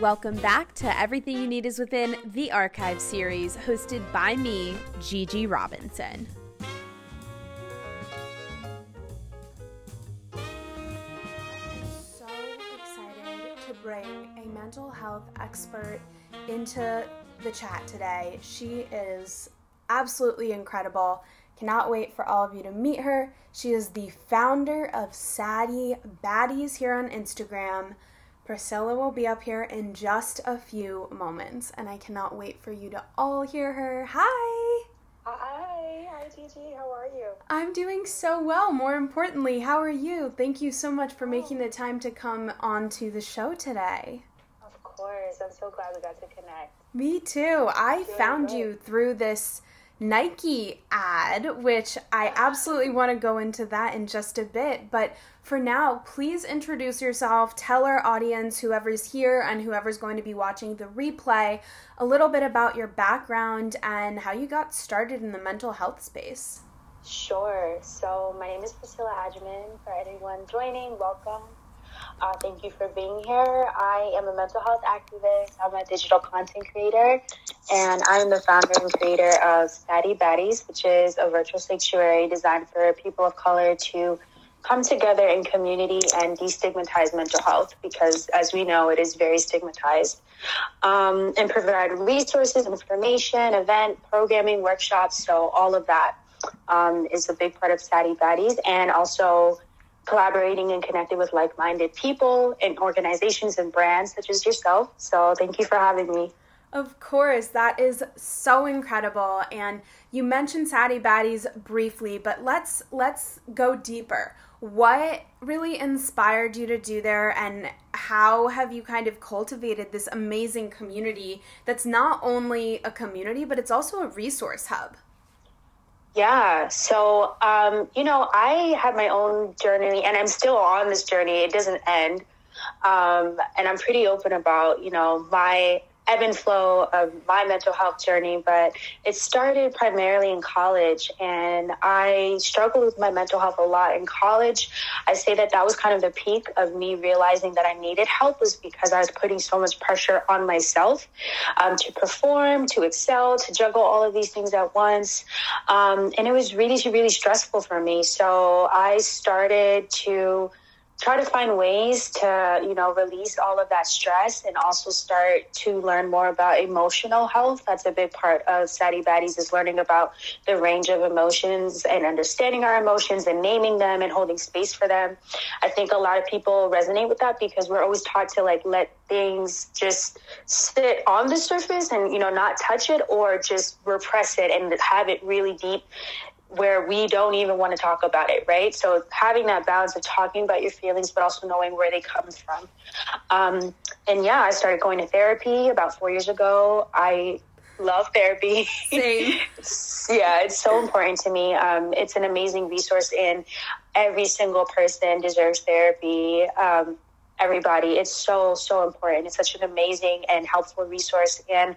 Welcome back to Everything You Need Is Within the Archive series, hosted by me, Gigi Robinson. So excited to bring a mental health expert into the chat today. She is absolutely incredible. Cannot wait for all of you to meet her. She is the founder of Sadie Baddies here on Instagram. Priscilla will be up here in just a few moments, and I cannot wait for you to all hear her. Hi! Uh, hi, hi Gigi, how are you? I'm doing so well. More importantly, how are you? Thank you so much for making oh. the time to come onto the show today. Of course, I'm so glad we got to connect. Me too. I found you through this Nike ad, which I absolutely want to go into that in just a bit. But for now, please introduce yourself, tell our audience, whoever's here and whoever's going to be watching the replay, a little bit about your background and how you got started in the mental health space. Sure. So, my name is Priscilla Agyeman. For anyone joining, welcome. Uh, thank you for being here. I am a mental health activist. I'm a digital content creator, and I'm the founder and creator of Sadie Baddies, which is a virtual sanctuary designed for people of color to come together in community and destigmatize mental health because, as we know, it is very stigmatized. Um, and provide resources, information, event, programming, workshops. So, all of that um, is a big part of Sadie Baddies. And also, collaborating and connecting with like minded people and organizations and brands such as yourself. So, thank you for having me. Of course, that is so incredible. And you mentioned Sadie Baddies briefly, but let's let's go deeper. What really inspired you to do there and how have you kind of cultivated this amazing community that's not only a community, but it's also a resource hub? Yeah. So, um, you know, I had my own journey and I'm still on this journey. It doesn't end. Um, and I'm pretty open about, you know, my ebb and flow of my mental health journey, but it started primarily in college. And I struggled with my mental health a lot in college. I say that that was kind of the peak of me realizing that I needed help was because I was putting so much pressure on myself um, to perform, to excel, to juggle all of these things at once. Um, and it was really, really stressful for me. So I started to try to find ways to you know release all of that stress and also start to learn more about emotional health. That's a big part of Sadie Baddies is learning about the range of emotions and understanding our emotions and naming them and holding space for them. I think a lot of people resonate with that because we're always taught to like let things just sit on the surface and you know not touch it or just repress it and have it really deep where we don't even want to talk about it, right? So having that balance of talking about your feelings, but also knowing where they come from. Um, and yeah, I started going to therapy about four years ago. I love therapy. Same. yeah, it's so important to me. Um, it's an amazing resource, and every single person deserves therapy. Um, everybody. It's so, so important. It's such an amazing and helpful resource. And,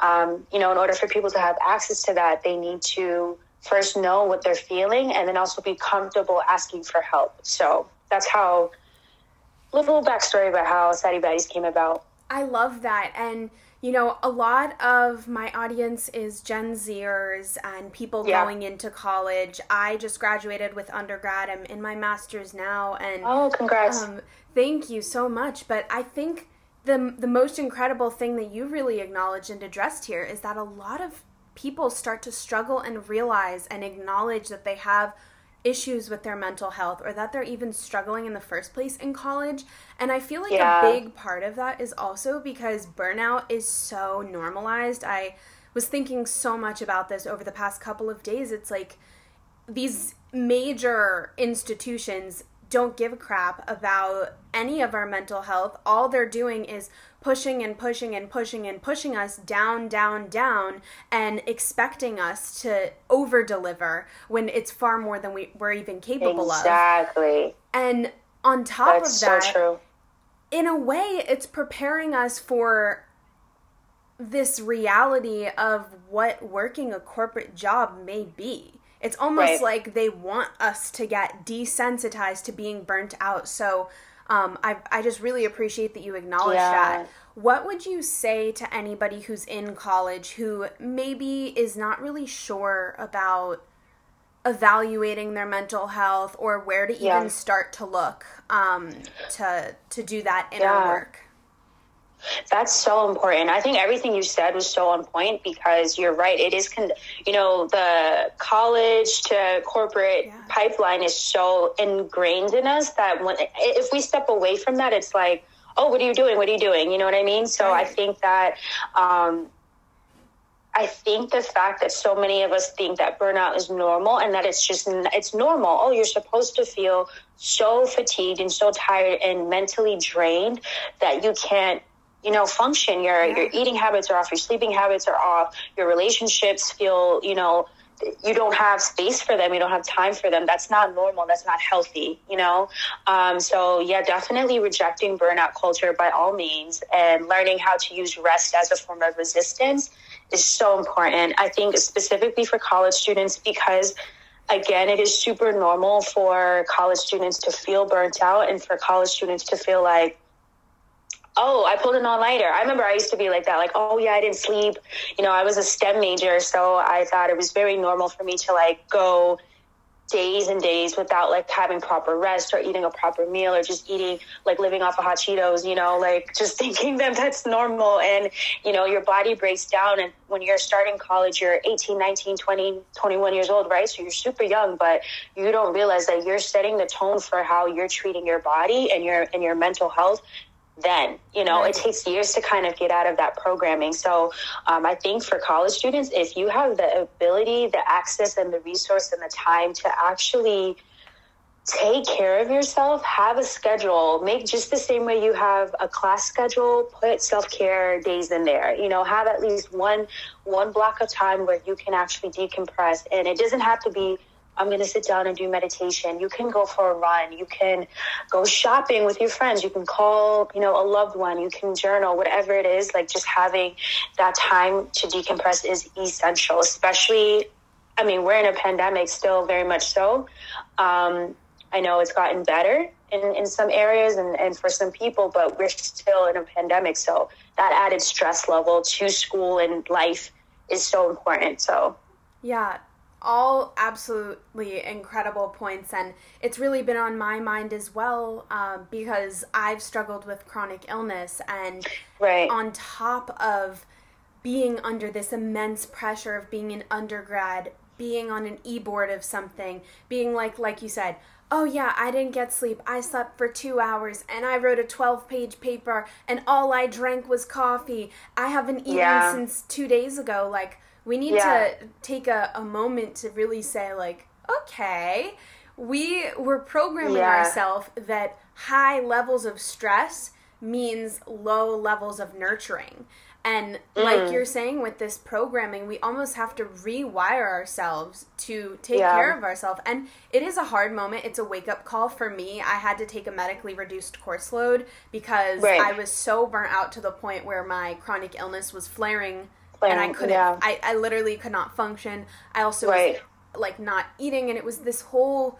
um, you know, in order for people to have access to that, they need to first know what they're feeling and then also be comfortable asking for help. So that's how little backstory about how Sadie Baddies came about. I love that. And you know, a lot of my audience is Gen Zers and people yeah. going into college. I just graduated with undergrad. I'm in my master's now, and oh, congrats! Um, thank you so much. But I think the the most incredible thing that you really acknowledged and addressed here is that a lot of people start to struggle and realize and acknowledge that they have issues with their mental health or that they're even struggling in the first place in college. And I feel like yeah. a big part of that is also because burnout is so normalized. I was thinking so much about this over the past couple of days. It's like these major institutions don't give a crap about any of our mental health. All they're doing is pushing and pushing and pushing and pushing us down, down, down, and expecting us to over deliver when it's far more than we, we're even capable exactly. of. Exactly. And on top That's of that, so true. in a way, it's preparing us for this reality of what working a corporate job may be it's almost right. like they want us to get desensitized to being burnt out. So um, I, I just really appreciate that you acknowledge yeah. that. what would you say to anybody who's in college who maybe is not really sure about evaluating their mental health or where to even yeah. start to look um, to to do that inner yeah. work? That's so important. I think everything you said was so on point because you're right. It is, con- you know, the college to corporate yeah. pipeline is so ingrained in us that when if we step away from that, it's like, oh, what are you doing? What are you doing? You know what I mean? So right. I think that. Um, I think the fact that so many of us think that burnout is normal and that it's just it's normal. Oh, you're supposed to feel so fatigued and so tired and mentally drained that you can't you know function. Your yeah. your eating habits are off your sleeping habits are off your relationships feel you know you don't have space for them you don't have time for them. That's not normal that's not healthy you know? Um, so yeah definitely rejecting burnout culture by all means and learning how to use rest as a form of resistance is so important. I think specifically for college students because again it is super normal for college students to feel burnt out and for college students to feel like oh, I pulled an all nighter. I remember I used to be like that, like, oh yeah, I didn't sleep. You know, I was a STEM major, so I thought it was very normal for me to like go days and days without like having proper rest or eating a proper meal or just eating like living off of hot Cheetos, you know, like just thinking that that's normal and you know, your body breaks down and when you're starting college, you're 18, 19, 20, 21 years old, right? So you're super young, but you don't realize that you're setting the tone for how you're treating your body and your and your mental health then you know right. it takes years to kind of get out of that programming. So um, i think for college students if you have the ability the access and the resource and the time to actually take care of yourself have a schedule make just the same way you have a class schedule put self-care days in there. You know have at least one one block of time where you can actually decompress. And it doesn't have to be I'm going to sit down and do meditation. You can go for a run. You can go shopping with your friends. You can call, you know, a loved one. You can journal, whatever it is. Like just having that time to decompress is essential, especially, I mean, we're in a pandemic still very much so. Um, I know it's gotten better in, in some areas and, and for some people, but we're still in a pandemic. So that added stress level to school and life is so important. So, yeah, all absolutely incredible points and it's really been on my mind as well um, because i've struggled with chronic illness and right. on top of being under this immense pressure of being an undergrad being on an e-board of something being like like you said oh yeah i didn't get sleep i slept for two hours and i wrote a 12 page paper and all i drank was coffee i haven't eaten yeah. since two days ago like we need yeah. to take a, a moment to really say like okay we were programming yeah. ourselves that high levels of stress means low levels of nurturing and mm. like you're saying with this programming, we almost have to rewire ourselves to take yeah. care of ourselves. And it is a hard moment. It's a wake up call for me. I had to take a medically reduced course load because right. I was so burnt out to the point where my chronic illness was flaring and I couldn't. Yeah. I, I literally could not function. I also right. was like not eating, and it was this whole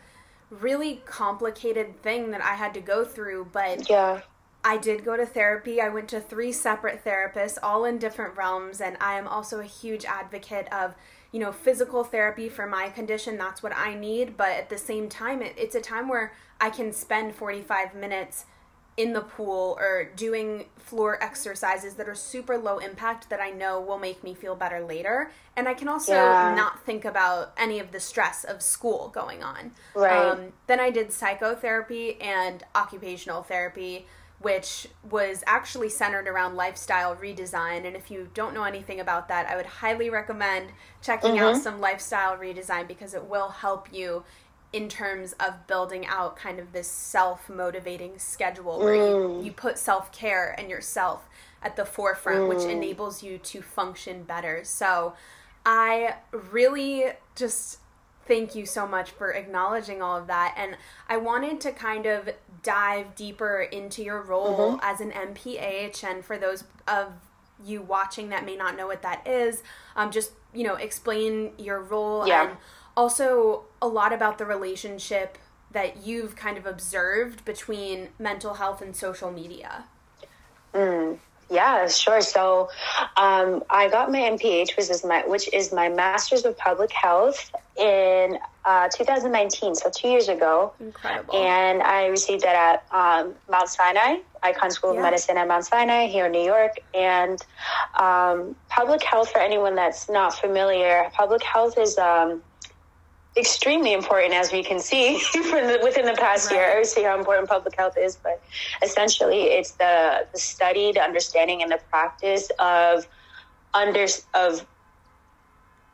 really complicated thing that I had to go through. But yeah. I did go to therapy. I went to three separate therapists, all in different realms, and I am also a huge advocate of, you know, physical therapy for my condition. That's what I need, but at the same time, it, it's a time where I can spend 45 minutes in the pool or doing floor exercises that are super low impact that I know will make me feel better later. And I can also yeah. not think about any of the stress of school going on. Right. Um, then I did psychotherapy and occupational therapy, which was actually centered around lifestyle redesign. And if you don't know anything about that, I would highly recommend checking mm-hmm. out some lifestyle redesign because it will help you in terms of building out kind of this self motivating schedule where mm. you, you put self care and yourself at the forefront, mm. which enables you to function better. So I really just thank you so much for acknowledging all of that. And I wanted to kind of dive deeper into your role mm-hmm. as an MPH. And for those of you watching that may not know what that is, um, just, you know, explain your role yeah. and also a lot about the relationship that you've kind of observed between mental health and social media. Mm, Yeah, sure. So, um, I got my MPH, which is my which is my Master's of Public Health in uh, 2019, so two years ago. Incredible. And I received that at um, Mount Sinai, Icahn School Yeah. of Medicine at Mount Sinai here in New York. And um, public health, for anyone that's not familiar, public health is um, extremely important, as we can see from the, within the past year. Right. I see how important public health is, but essentially, it's the, the study, the understanding, and the practice of under of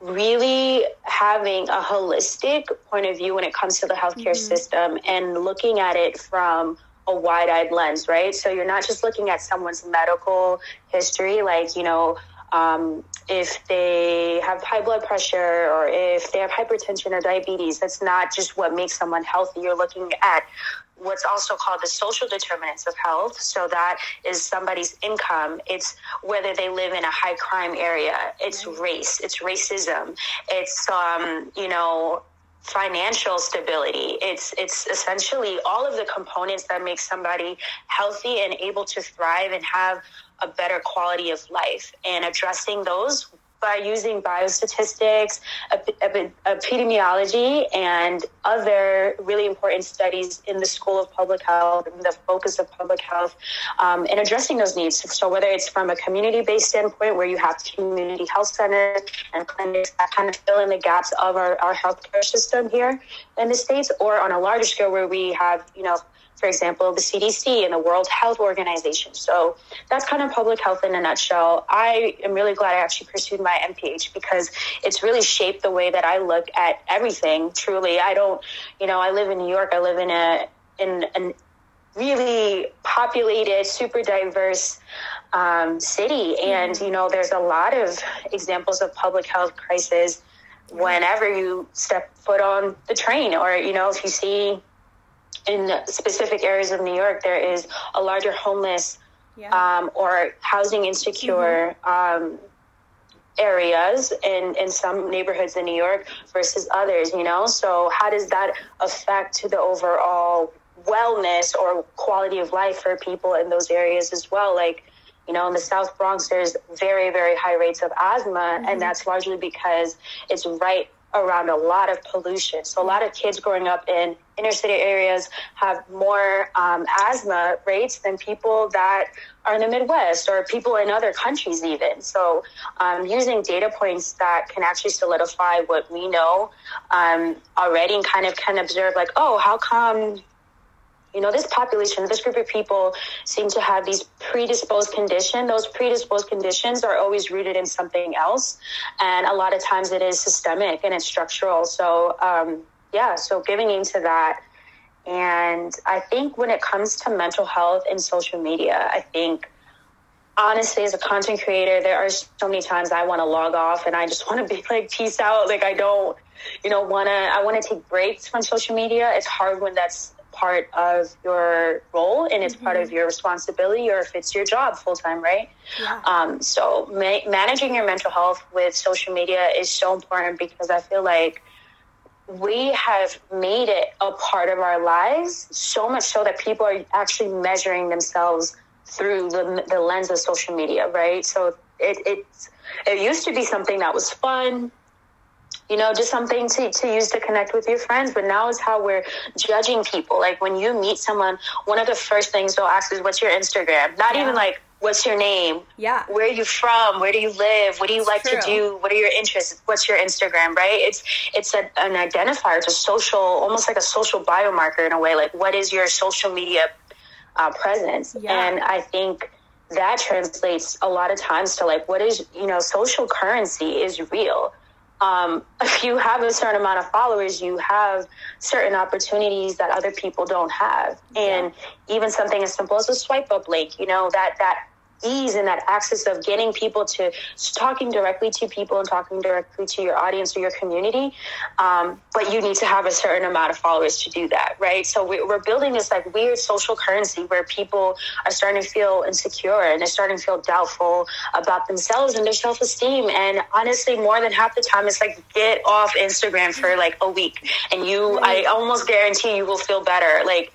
really having a holistic point of view when it comes to the healthcare mm-hmm. system and looking at it from a wide-eyed lens right so you're not just looking at someone's medical history like you know um, if they have high blood pressure or if they have hypertension or diabetes that's not just what makes someone healthy you're looking at what's also called the social determinants of health. So that is somebody's income. It's whether they live in a high crime area. It's race. It's racism. It's um, you know financial stability. It's it's essentially all of the components that make somebody healthy and able to thrive and have a better quality of life. And addressing those by using biostatistics, ep- ep- epidemiology, and other really important studies in the School of Public Health, the focus of public health, um, and addressing those needs. So, whether it's from a community based standpoint, where you have community health centers and clinics that kind of fill in the gaps of our, our healthcare system here in the States, or on a larger scale, where we have, you know, for example, the CDC and the World Health Organization. So that's kind of public health in a nutshell. I am really glad I actually pursued my MPH because it's really shaped the way that I look at everything. Truly, I don't, you know, I live in New York. I live in a in an really populated, super diverse um, city, and you know, there's a lot of examples of public health crisis whenever you step foot on the train, or you know, if you see in specific areas of New York, there is a larger homeless Yeah. um, or housing insecure um, areas in, in some neighborhoods in New York versus others, you know? So, how does that affect the overall wellness or quality of life for people in those areas as well? Like, you know, in the South Bronx, there's very, very high rates of asthma, and that's largely because it's right around a lot of pollution. So a lot of kids growing up in inner city areas have more um, asthma rates than people that are in the Midwest or people in other countries even. So um, using data points that can actually solidify what we know um, already and kind of can observe like, oh, how come you know, this population, this group of people seem to have these predisposed condition. Those predisposed conditions are always rooted in something else. And a lot of times it is systemic and it's structural. So, um, yeah, so giving into that. And I think when it comes to mental health and social media, I think honestly, as a content creator, there are so many times I want to log off and I just want to be like, peace out. Like, I don't, you know, want to, I want to take breaks from social media. It's hard when that's part of your role and it's part of your responsibility or if it's your job full time, right? Yeah. Um, so ma- managing your mental health with social media is so important because I feel like we have made it a part of our lives so much so that people are actually measuring themselves through the, the lens of social media, right? So it, it's, it used to be something that was fun, you know, just something to, to use to connect with your friends. But now is how we're judging people. Like when you meet someone, one of the first things they'll ask is, What's your Instagram? Not Yeah. even like, What's your name? Yeah. Where are you from? Where do you live? What do you like true. to do? What are your interests? What's your Instagram? Right? It's it's a, an identifier. It's a social, almost like a social biomarker in a way. Like, what is your social media uh, presence? Yeah. And I think that translates a lot of times to like, what is you know, social currency is real. Um, if you have a certain amount of followers, you have certain opportunities that other people don't have. And even something as simple as a swipe up link, you know, that, that ease and that access of getting people to talking directly to people and talking directly to your audience or your community. Um, but you need to have a certain amount of followers to do that, right? So we, we're building this like weird social currency where people are starting to feel insecure and they're starting to feel doubtful about themselves and their self esteem. And honestly, more than half the time, it's like get off Instagram for like a week and you, I almost guarantee you will feel better. Like,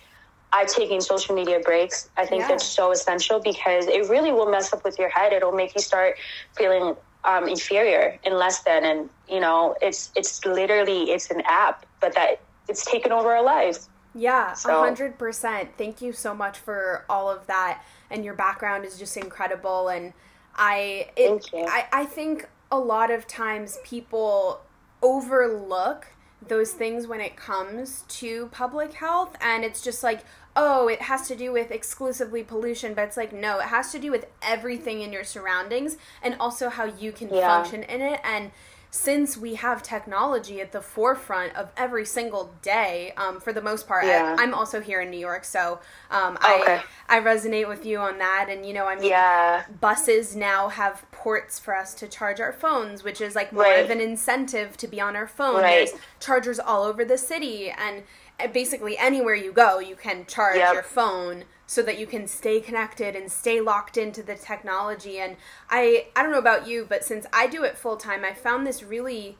I taking social media breaks. I think Yeah. that's so essential because it really will mess up with your head. It'll make you start feeling um, inferior and less than, and you know, it's it's literally it's an app, but that it's taken over our lives. Yeah, a So- hundred percent. Thank you so much for all of that, and your background is just incredible. And I, it, Thank you. I, I think a lot of times people overlook those things when it comes to public health, and it's just like, oh, it has to do with exclusively pollution, but it's like, no, it has to do with everything in your surroundings, and also how you can Yeah. function in it, and since we have technology at the forefront of every single day, um, for the most part, Yeah. I, I'm also here in New York, so um, Okay. I I resonate with you on that. And you know, I mean, Yeah, buses now have ports for us to charge our phones, which is like more Right. of an incentive to be on our phone. Right. There's chargers all over the city, and basically anywhere you go, you can charge Yep. your phone so that you can stay connected and stay locked into the technology. And I I don't know about you, but since I do it full time, I found this really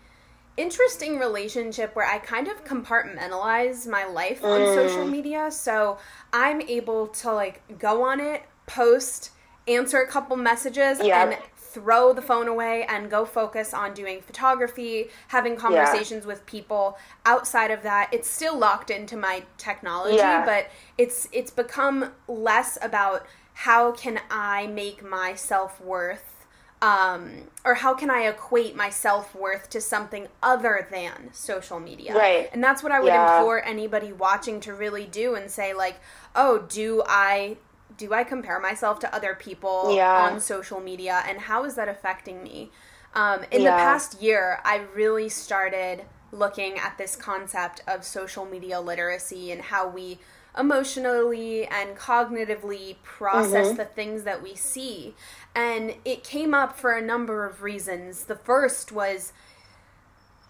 interesting relationship where I kind of compartmentalize my life on Mm. social media. So I'm able to like go on it, post, answer a couple messages, Yep. and throw the phone away and go focus on doing photography, having conversations with people. Outside of that, it's still locked into my technology, Yeah. but it's it's become less about how can I make my self-worth um, or how can I equate my self worth to something other than social media? Right. And that's what I would Yeah. implore anybody watching to really do and say, like, oh, do I do I compare myself to other people Yeah. on social media, and how is that affecting me? Um, in the past year, I really started looking at this concept of social media literacy and how we emotionally and cognitively process Mm-hmm. the things that we see. And it came up for a number of reasons. The first was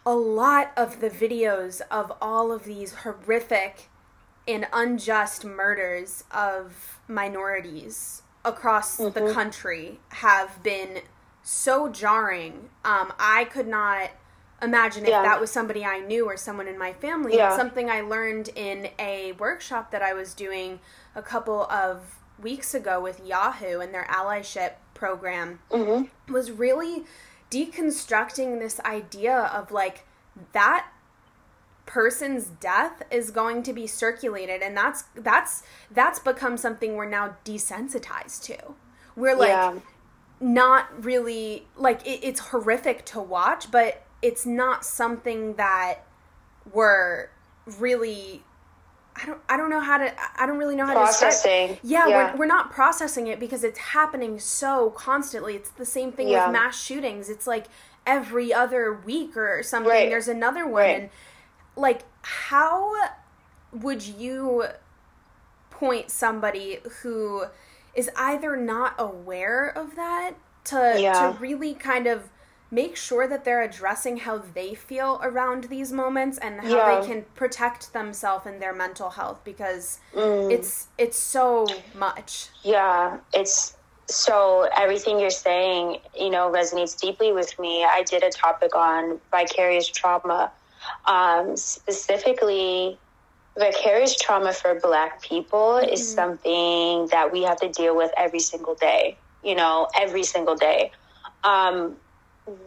a lot of the videos of all of these horrific and unjust murders of minorities across the country have been so jarring. Um, I could not imagine if Yeah. that was somebody I knew or someone in my family. Yeah. Something I learned in a workshop that I was doing a couple of weeks ago with Yahoo and their allyship program was really deconstructing this idea of like that person's death is going to be circulated and that's that's that's become something we're now desensitized to we're like yeah, not really like it, it's horrific to watch but it's not something that we're really i don't i don't know how to i don't really know how to processing. yeah, yeah, We're, we're not processing it because it's happening so constantly. It's the same thing Yeah. with mass shootings. It's like every other week or something, Right. there's another one. Right. And like, how would you point somebody who is either not aware of that to, Yeah. to really kind of make sure that they're addressing how they feel around these moments and how Yeah. they can protect themselves and their mental health because Mm. it's it's so much Yeah, it's so everything you're saying, you know, resonates deeply with me. I did a topic on vicarious trauma, um, specifically. Vicarious trauma for Black people is something that we have to deal with every single day. You know, every single day. Um,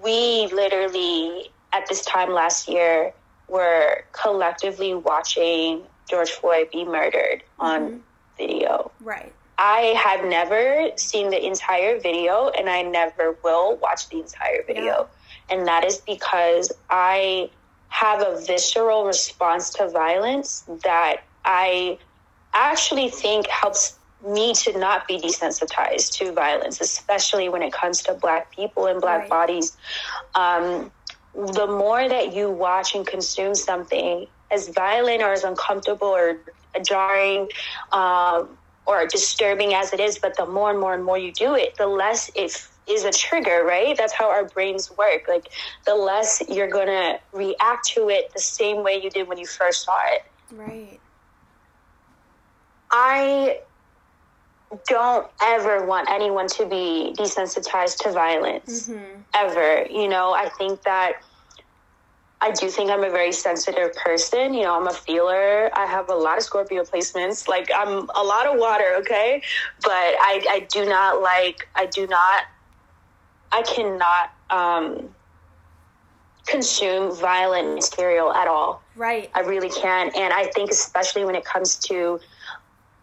we literally, at this time last year, were collectively watching George Floyd be murdered on video. right I have never seen the entire video and I never will watch the entire video. And that is because I have a visceral response to violence that I actually think helps me to not be desensitized to violence, especially when it comes to Black people and Black Right. bodies. Um, the more that you watch and consume something as violent or as uncomfortable or jarring um, or disturbing as it is, but the more and more and more you do it, the less it is a trigger, right? That's how our brains work. Like the less you're gonna react to it the same way you did when you first saw it. right I don't ever want anyone to be desensitized to violence Mm-hmm. ever. You know, I think that I do think I'm a very sensitive person. You know, I'm a feeler. I have a lot of Scorpio placements. Like I'm a lot of water, okay? But I, I do not like, I do not, I cannot um, consume violent material at all. Right. I really can't, And I think especially when it comes to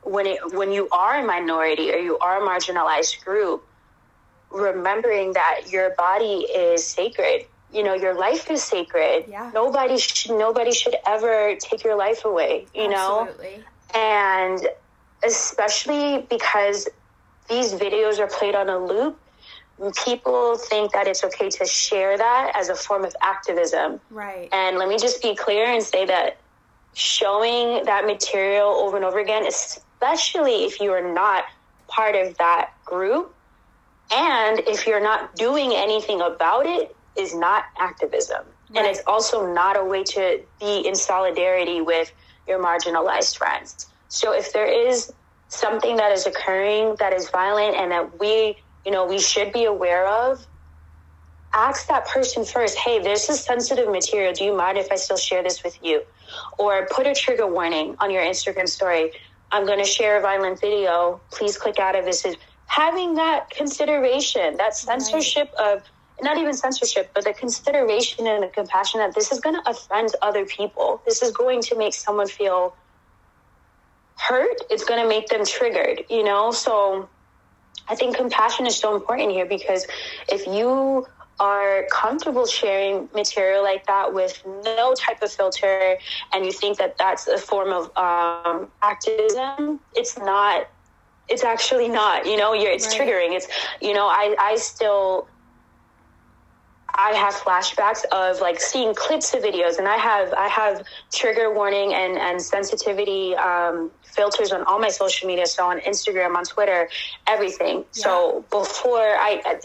when it when you are a minority or you are a marginalized group, remembering that your body is sacred. You know, your life is sacred. Yeah. Nobody should nobody should ever take your life away, you know? Absolutely. know? And especially because these videos are played on a loop, people think that it's okay to share that as a form of activism. Right. And let me just be clear and say that showing that material over and over again, especially if you are not part of that group, and if you're not doing anything about it, is not activism. And it's also not a way to be in solidarity with your marginalized friends. So if there is something that is occurring that is violent and that we, you know, we should be aware of, ask that person first, hey, this is sensitive material. Do you mind if I still share this with you? Or put a trigger warning on your Instagram story. I'm going to share a violent video. Please click out of this. Having that consideration, that censorship of, not even censorship, but the consideration and the compassion that this is going to offend other people. This is going to make someone feel hurt. It's going to make them triggered, you know? So I think compassion is so important here because if you are comfortable sharing material like that with no type of filter and you think that that's a form of um, activism it's not it's actually not you know you're it's Right. triggering it's you know i i still I have flashbacks of like seeing clips of videos, and I have I have trigger warning and and sensitivity um, filters on all my social media, so on Instagram, on Twitter, everything. So before I.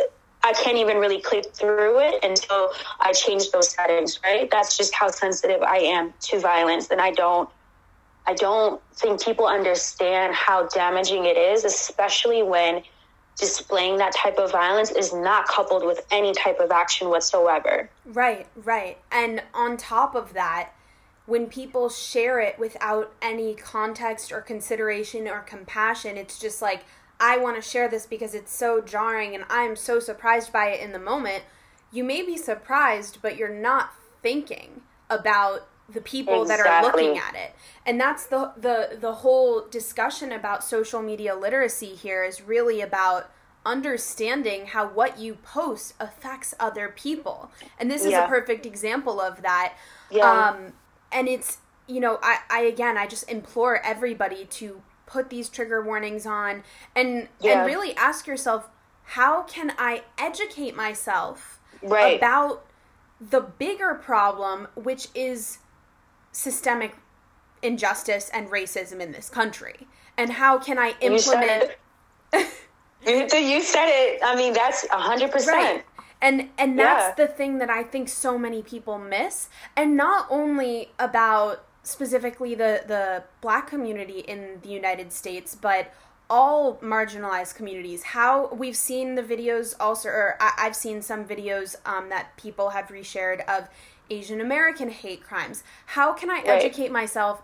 I can't even really click through it until I change those settings, right? That's just how sensitive I am to violence. And I don't I don't think people understand how damaging it is, especially when displaying that type of violence is not coupled with any type of action whatsoever. Right, right. And on top of that, when people share it without any context or consideration or compassion, it's just like, I want to share this because it's so jarring and I'm so surprised by it in the moment. You may be surprised, but you're not thinking about the people that are looking at it. And that's the the the whole discussion about social media literacy here is really about understanding how what you post affects other people. And this is Yeah. a perfect example of that. Yeah. Um and it's you know, I, I again I just implore everybody to put these trigger warnings on and Yeah. and really ask yourself how can I educate myself Right. about the bigger problem which is systemic injustice and racism in this country and how can I You said implement it. you, said it. I mean, that's a hundred percent. Right. And and that's Yeah. the thing that I think so many people miss. And not only about specifically the the black community in the United States, but all marginalized communities. How we've seen the videos also, or I, I've seen some videos um, that people have reshared of Asian American hate crimes. How can I educate myself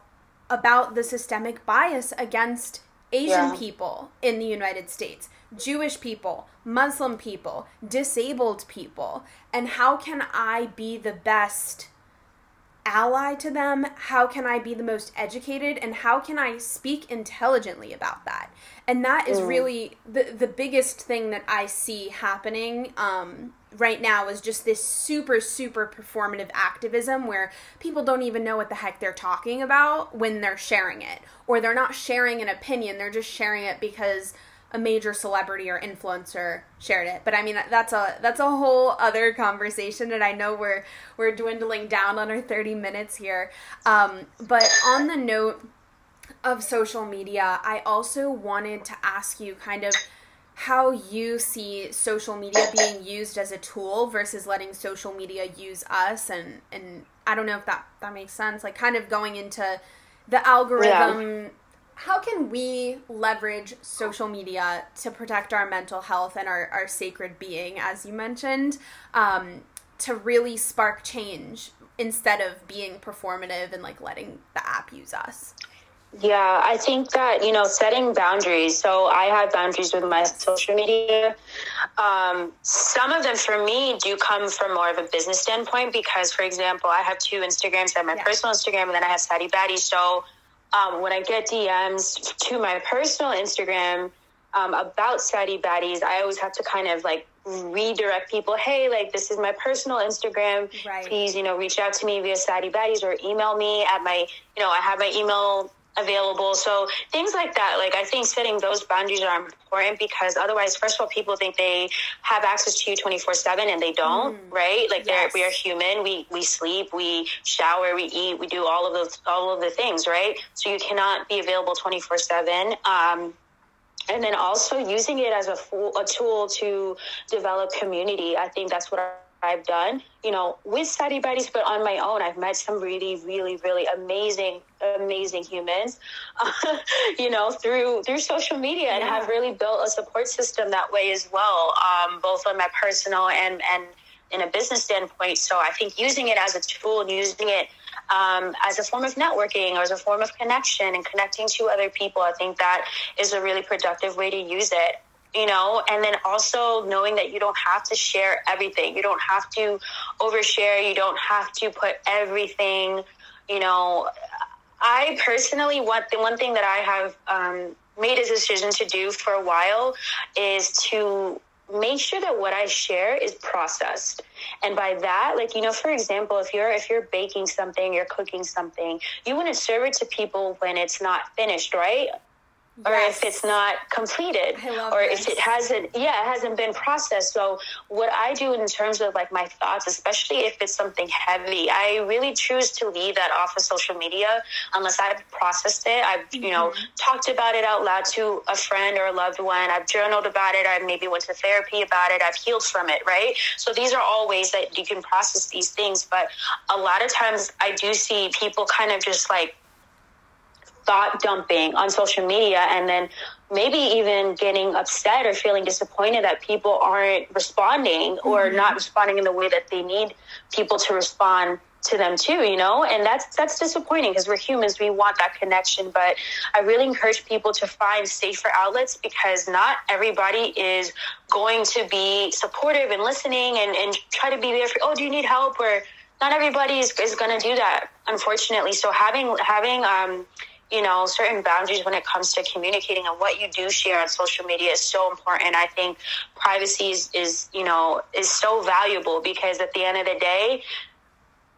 about the systemic bias against Asian Yeah. people in the United States, Jewish people, Muslim people, disabled people, and how can I be the best ally to them? How can I be the most educated and how can I speak intelligently about that? And that is really the the biggest thing that I see happening um, right now is just this super super performative activism where people don't even know what the heck they're talking about when they're sharing it or they're not sharing an opinion they're just sharing it because a major celebrity or influencer shared it. But I mean that's a that's a whole other conversation and I know we're we're dwindling down on our 30 minutes here. Um, but on the note of social media, I also wanted to ask you kind of how you see social media being used as a tool versus letting social media use us and and I don't know if that that makes sense like kind of going into the algorithm how can we leverage social media to protect our mental health and our, our sacred being as you mentioned um, to really spark change instead of being performative and like letting the app use us. Yeah, I think that, you know, setting boundaries. So I have boundaries with my social media. Um, some of them for me do come from more of a business standpoint because, for example, I have two Instagrams. I have my yeah. personal Instagram and then I have Sadie Batty. So um, when I get DMs to my personal Instagram um, about Sadie Baddies, I always have to kind of like redirect people hey like this is my personal instagram right. please you know reach out to me via sadie baddies or email me at my you know i have my email available. So things like that, like I think setting those boundaries are important because otherwise, first of all, people think they have access to you 24 seven and they don't, mm. right? Like yes. we are human. We, we sleep, we shower, we eat, we do all of those, all of the things, right? So you cannot be available 24 seven. Um, and then also using it as a, a tool to develop community. I think that's what I've done, you know, with Sadie Baddies, but on my own, I've met some really, really, really amazing, amazing humans, uh, you know, through through social media, and have really built a support system that way as well, um, both on my personal and and in a business standpoint. So I think using it as a tool and using it um, as a form of networking or as a form of connection and connecting to other people, I think that is a really productive way to use it you know, and then also knowing that you don't have to share everything. You don't have to overshare. You don't have to put everything, you know. I personally want the one thing that I have um, made a decision to do for a while is to make sure that what I share is processed. And by that, like, you know, for example, if you're if you're baking something, you're cooking something, you want to serve it to people when it's not finished, right? Or if it's not completed or this. if it hasn't yeah it hasn't been processed. So what i do in terms of like my thoughts especially if it's something heavy i really choose to leave that off of social media unless i've processed it. I've mm-hmm. you know mm-hmm. talked about it out loud to a friend or a loved one. I've journaled about it. I maybe went to therapy about it. I've healed from it right? So these are all ways that you can process these things. But a lot of times i do see people kind of just like thought dumping on social media and then maybe even getting upset or feeling disappointed that people aren't responding or mm-hmm. not responding in the way that they need people to respond to them too you know? And that's that's disappointing because we're humans we want that connection. But i really encourage people to find safer outlets because not everybody is going to be supportive and listening and, and try to be there for oh do you need help? or not everybody is, is going to do that unfortunately. So having having um you know, certain boundaries when it comes to communicating and what you do share on social media is so important. I think privacy is, is you know, is so valuable because at the end of the day,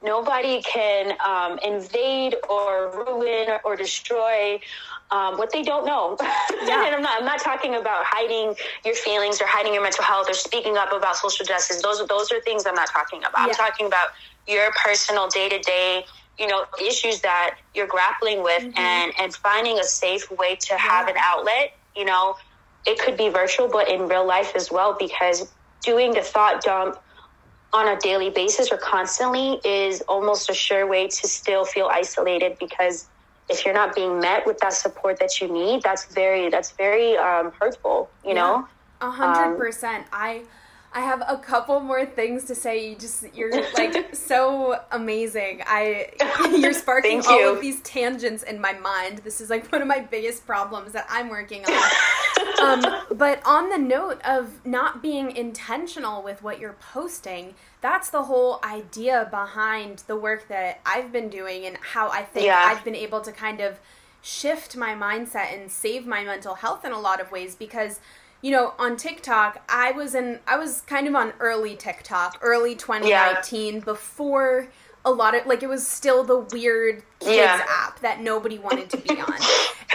nobody can um, invade or ruin or destroy um, what they don't know. Yeah. and I'm not, I'm not talking about hiding your feelings or hiding your mental health or speaking up about social justice. Those, those are things I'm not talking about. Yeah. I'm talking about your personal day to day you know issues that you're grappling with mm-hmm. and and finding a safe way to yeah. have an outlet you know it could be virtual but in real life as well because doing the thought dump on a daily basis or constantly is almost a sure way to still feel isolated because if you're not being met with that support that you need that's very that's very um, hurtful you yeah. know a hundred percent i I have a couple more things to say. You just you're like so amazing. I you're sparking all you. of these tangents in my mind. This is like one of my biggest problems that I'm working on. um, but on the note of not being intentional with what you're posting, that's the whole idea behind the work that I've been doing and how I think yeah. I've been able to kind of shift my mindset and save my mental health in a lot of ways because you know, on TikTok, I was in I was kind of on early TikTok, early 2019 yeah. before a lot of like it was still the weird kids yeah. app that nobody wanted to be on.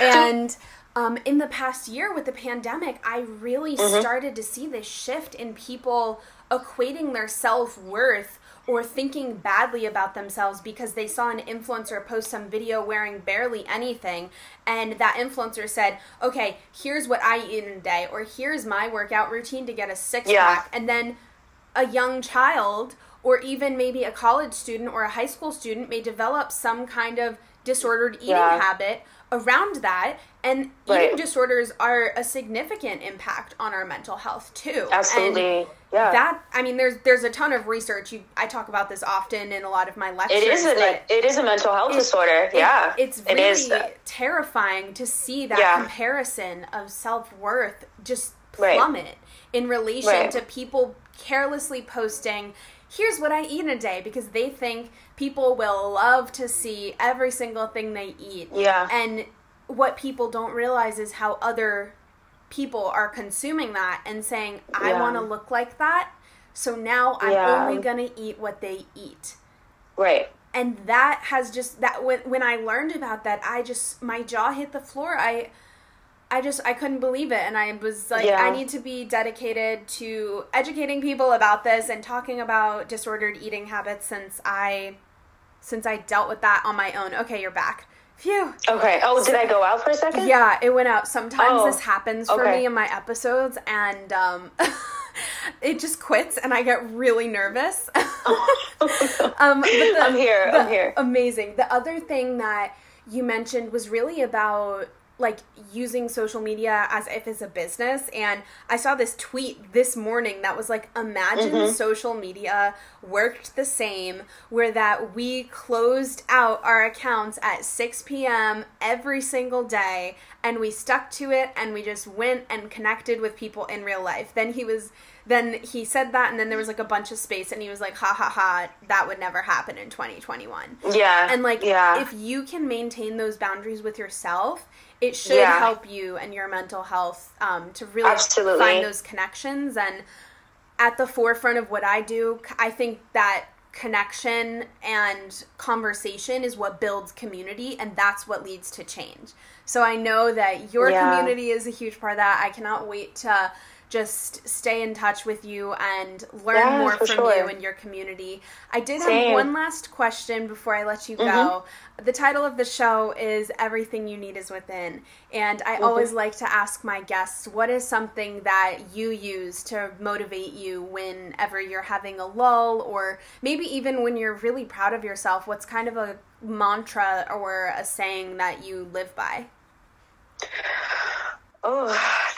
and um, in the past year with the pandemic, I really mm-hmm. started to see this shift in people equating their self worth or thinking badly about themselves because they saw an influencer post some video wearing barely anything and that influencer said, "Okay, here's what I eat in a day or here's my workout routine to get a six yeah. pack." And then a young child or even maybe a college student or a high school student may develop some kind of disordered eating yeah. habit around that and Right. eating disorders are a significant impact on our mental health too Absolutely. And Yeah. that i mean there's there's a ton of research you i talk about this often in a lot of my lectures it is a it is a mental health it- disorder. it- yeah. it's It really is. terrifying to see that Yeah. comparison of self-worth just Right. plummet in relation Right. to people carelessly posting here's what i eat in a day because they think people will love to see every single thing they eat Yeah. and what people don't realize is how other people are consuming that and saying i Yeah. want to look like that so now i'm Yeah. only going to eat what they eat Right. and that has just that when, when i learned about that i just my jaw hit the floor i i just i couldn't believe it and i was like Yeah. i need to be dedicated to educating people about this and talking about disordered eating habits since i since i dealt with that on my own okay you're back phew Okay. Oh, did I go out for a second? yeah it went out sometimes Oh, this happens for okay. me in my episodes and um it just quits and i get really nervous um, but the, I'm here, I'm here. Amazing. The other thing that you mentioned was really about like using social media as if it's a business and i saw this tweet this morning that was like imagine Mm-hmm. social media worked the same where that we closed out our accounts at 6 p.m every single day and we stuck to it and we just went and connected with people in real life then he was then he said that and then there was like a bunch of space and he was like ha ha ha that would never happen in 2021 Yeah. and like yeah. if you can maintain those boundaries with yourself it should Yeah. help you and your mental health um, to really Absolutely. find those connections and at the forefront of what i do I think that connection and conversation is what builds community and that's what leads to change so i know that your Yeah. community is a huge part of that i cannot wait to just stay in touch with you and learn Yeah, more from sure. you and your community. I did have Same. Mm-hmm. one last question before I let you go. The title of the show is Everything You Need Is Within. And I Mm-hmm. always like to ask my guests what is something that you use to motivate you whenever you're having a lull or maybe even when you're really proud of yourself? What's kind of a mantra or a saying that you live by? Oh,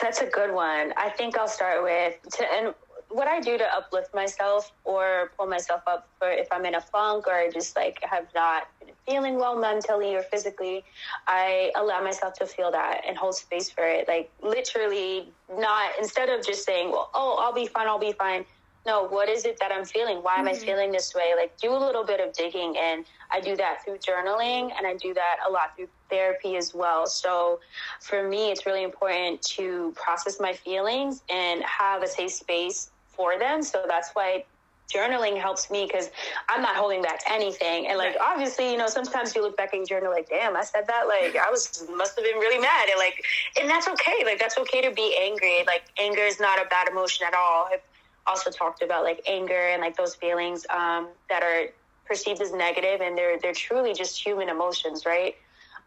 that's a good one. I think I'll start with to, and what I do to uplift myself or pull myself up for if I'm in a funk or just like have not been feeling well mentally or physically, I allow myself to feel that and hold space for it. Like literally, not instead of just saying, "Well, oh, I'll be fine, I'll be fine." No, what is it that I'm feeling? Why am I mm-hmm. feeling this way? Like, do a little bit of digging, and I do that through journaling, and I do that a lot through therapy as well. So, for me, it's really important to process my feelings and have a safe space for them. So that's why journaling helps me because I'm not holding back anything. And like, obviously, you know, sometimes you look back in your journal like, damn, I said that. Like, I was must have been really mad, and like, and that's okay. Like, that's okay to be angry. Like, anger is not a bad emotion at all. I've also talked about like anger and like those feelings um, that are perceived as negative, and they're they're truly just human emotions, right?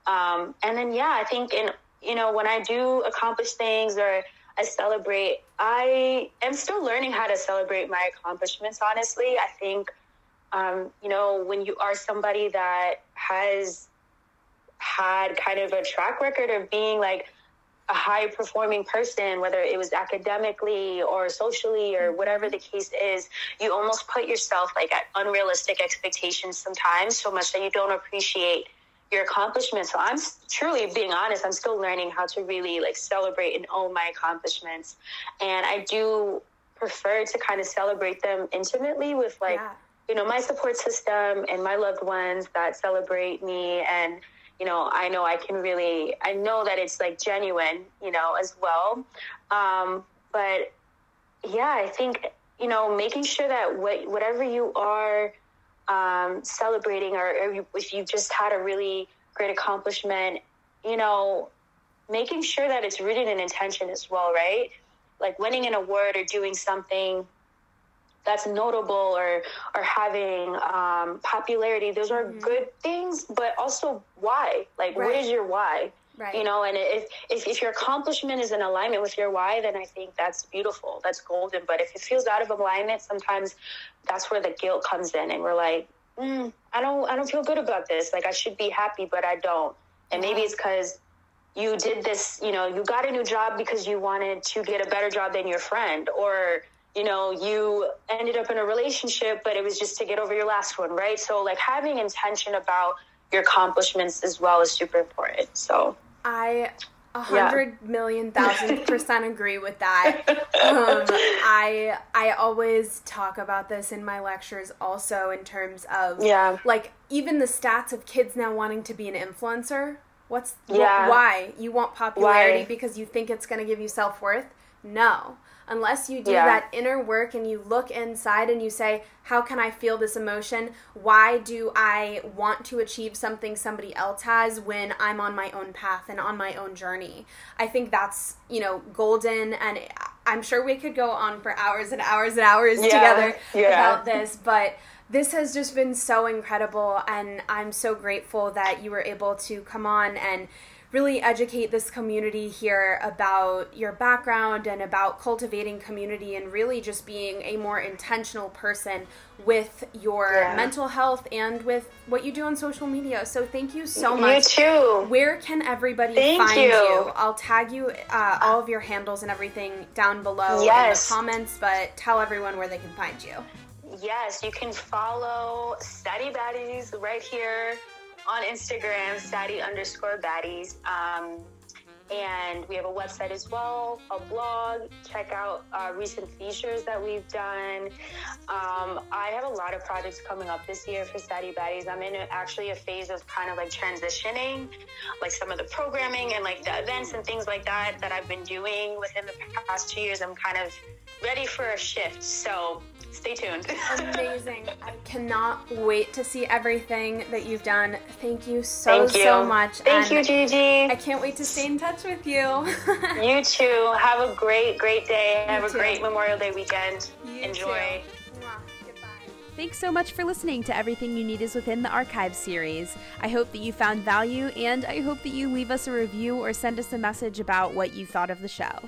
Um, and then yeah, I think in you know when I do accomplish things or I celebrate, I am still learning how to celebrate my accomplishments. Honestly, I think um, you know when you are somebody that has had kind of a track record of being like a high performing person, whether it was academically or socially or mm-hmm. whatever the case is, you almost put yourself like at unrealistic expectations sometimes so much that you don't appreciate your accomplishments. So I'm truly being honest, I'm still learning how to really like celebrate and own my accomplishments. And I do prefer to kind of celebrate them intimately with like, Yeah. you know, my support system and my loved ones that celebrate me and you know, I know I can really, I know that it's like genuine, you know, as well. Um, but yeah, I think, you know, making sure that what, whatever you are um, celebrating or, or if you've just had a really great accomplishment, you know, making sure that it's rooted in intention as well, right? Like winning an award or doing something that's notable or or having um, popularity. Those are good things, but also why? Like, what Right. is your why? Right. You know, and if, if if your accomplishment is in alignment with your why, then I think that's beautiful. That's golden. But if it feels out of alignment, sometimes that's where the guilt comes in, and we're like, mm, I don't I don't feel good about this. Like I should be happy, but I don't. And maybe it's because you did this, you know, you got a new job because you wanted to get a better job than your friend, or, you know, you ended up in a relationship, but it was just to get over your last one, right? So, like, having intention about your accomplishments as well is super important. So, I a hundred yeah. million thousand percent agree with that. Um, I I always talk about this in my lectures also in terms of yeah. like even the stats of kids now wanting to be an influencer. What's yeah. Wh- why you want popularity why? because you think it's going to give you self worth? No, unless you do yeah. that inner work and you look inside and you say, How can I feel this emotion? Why do I want to achieve something somebody else has when I'm on my own path and on my own journey? I think that's, you know, golden. And I'm sure we could go on for hours and hours and hours yeah. together yeah. about this, but this has just been so incredible and i'm so grateful that you were able to come on and really educate this community here about your background and about cultivating community and really just being a more intentional person with your yeah. mental health and with what you do on social media. So thank you so much. You too. Where can everybody thank find you. you? I'll tag you uh, all of your handles and everything down below yes. in the comments, but tell everyone where they can find you. Yes, you can follow Sadie Baddies right here on Instagram, Sadie underscore baddies. Um, and we have a website as well, a blog. Check out uh, recent features that we've done. Um, I have a lot of projects coming up this year for Sadie Baddies. I'm in a, actually a phase of kind of like transitioning, like some of the programming and like the events and things like that that I've been doing within the past two years. I'm kind of ready for a shift. So stay tuned. Amazing. I cannot wait to see everything that you've done. Thank you so, Thank you. so much. Thank and you, Gigi. I can't wait to stay in touch with you. you too. Have a great, great day. You Have too. a great Memorial Day weekend. You Enjoy. Too. Thanks so much for listening to Everything You Need is Within the Archive series. I hope that you found value, and I hope that you leave us a review or send us a message about what you thought of the show.